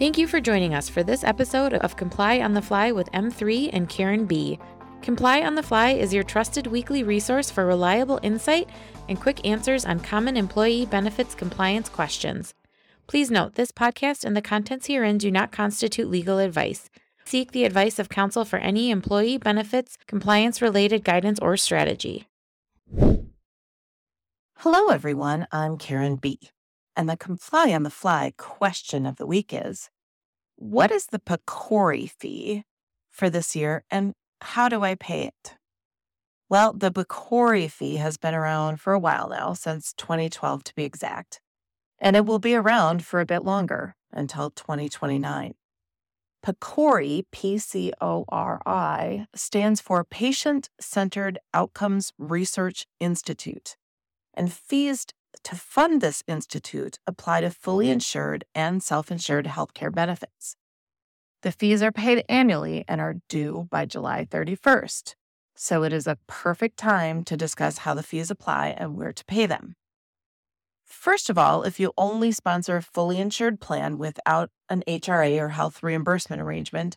Thank you for joining us for this episode of Comply on the Fly with M3 and Karen B. Comply on the Fly is your trusted weekly resource for reliable insight and quick answers on common employee benefits compliance questions. Please note this podcast and the contents herein do not constitute legal advice. Seek the advice of counsel for any employee benefits, compliance related guidance, or strategy. Hello, everyone. I'm Karen B. And the comply on the fly question of the week is What is the PCORI fee for this year and how do I pay it? Well, the PCORI fee has been around for a while now, since 2012 to be exact, and it will be around for a bit longer until 2029. PCORI, P C O R I, stands for Patient Centered Outcomes Research Institute. And fees to fund this institute apply to fully insured and self insured healthcare benefits. The fees are paid annually and are due by July 31st. So it is a perfect time to discuss how the fees apply and where to pay them. First of all, if you only sponsor a fully insured plan without an HRA or health reimbursement arrangement,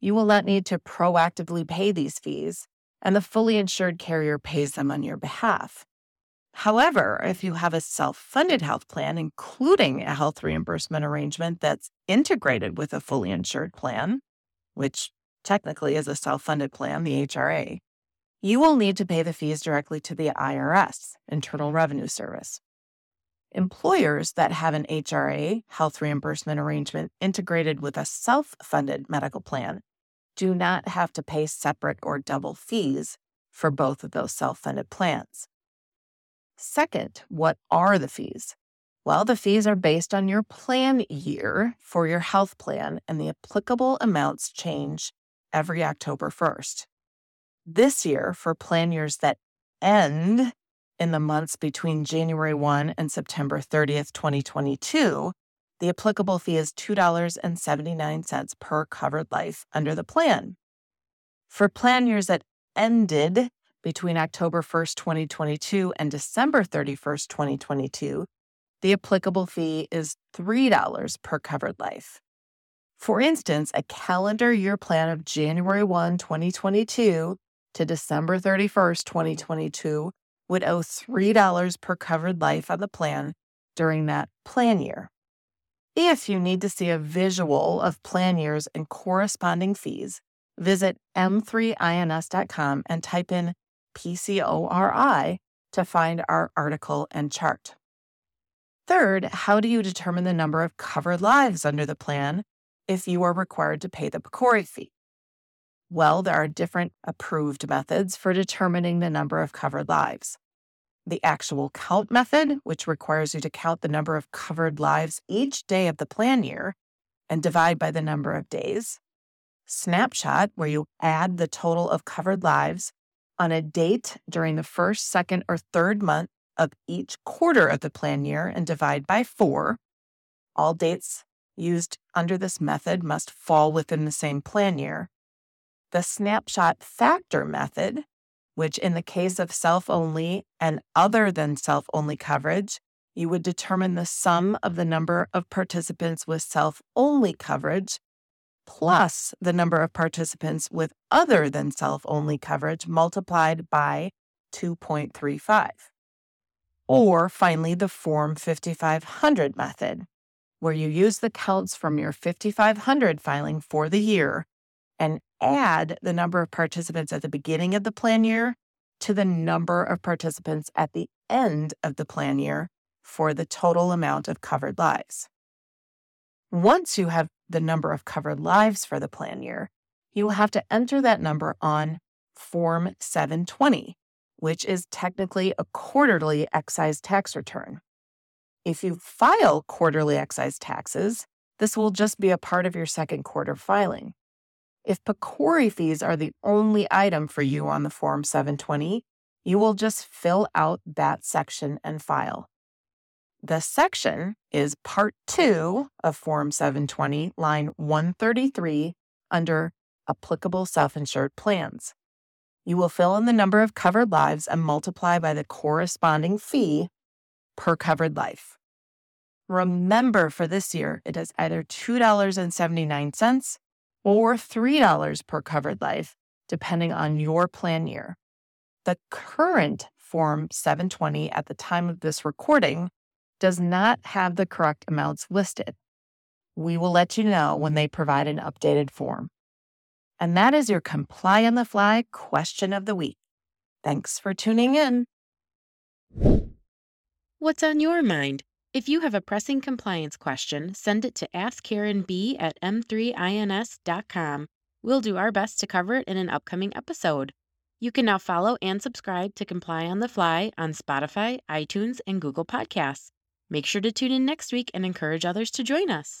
you will not need to proactively pay these fees, and the fully insured carrier pays them on your behalf. However, if you have a self funded health plan, including a health reimbursement arrangement that's integrated with a fully insured plan, which technically is a self funded plan, the HRA, you will need to pay the fees directly to the IRS, Internal Revenue Service. Employers that have an HRA, health reimbursement arrangement, integrated with a self funded medical plan do not have to pay separate or double fees for both of those self funded plans. Second, what are the fees? Well, the fees are based on your plan year for your health plan, and the applicable amounts change every October 1st. This year, for plan years that end in the months between January 1 and September 30th, 2022, the applicable fee is $2.79 per covered life under the plan. For plan years that ended between October 1st, 2022 and December 31st, 2022, the applicable fee is $3 per covered life. For instance, a calendar year plan of January 1, 2022 to December 31st, 2022 would owe $3 per covered life on the plan during that plan year. If you need to see a visual of plan years and corresponding fees, visit m3ins.com and type in PCORI to find our article and chart. Third, how do you determine the number of covered lives under the plan if you are required to pay the PCORI fee? Well, there are different approved methods for determining the number of covered lives. The actual count method, which requires you to count the number of covered lives each day of the plan year and divide by the number of days. Snapshot, where you add the total of covered lives on a date during the first, second, or third month of each quarter of the plan year and divide by four. All dates used under this method must fall within the same plan year the snapshot factor method, which in the case of self only and other than self only coverage, you would determine the sum of the number of participants with self only coverage plus the number of participants with other than self only coverage multiplied by 2.35. Or finally, the Form 5500 method, where you use the counts from your 5500 filing for the year and add the number of participants at the beginning of the plan year to the number of participants at the end of the plan year for the total amount of covered lives. Once you have the number of covered lives for the plan year, you will have to enter that number on Form 720, which is technically a quarterly excise tax return. If you file quarterly excise taxes, this will just be a part of your second quarter filing. If PCORI fees are the only item for you on the Form 720, you will just fill out that section and file. The section is Part 2 of Form 720, line 133, under Applicable Self Insured Plans. You will fill in the number of covered lives and multiply by the corresponding fee per covered life. Remember, for this year, it is either $2.79 or $3 per covered life, depending on your plan year. The current Form 720 at the time of this recording does not have the correct amounts listed. We will let you know when they provide an updated form. And that is your Comply on the Fly question of the week. Thanks for tuning in. What's on your mind? If you have a pressing compliance question, send it to AskKarenB at m3ins.com. We'll do our best to cover it in an upcoming episode. You can now follow and subscribe to Comply on the Fly on Spotify, iTunes, and Google Podcasts. Make sure to tune in next week and encourage others to join us.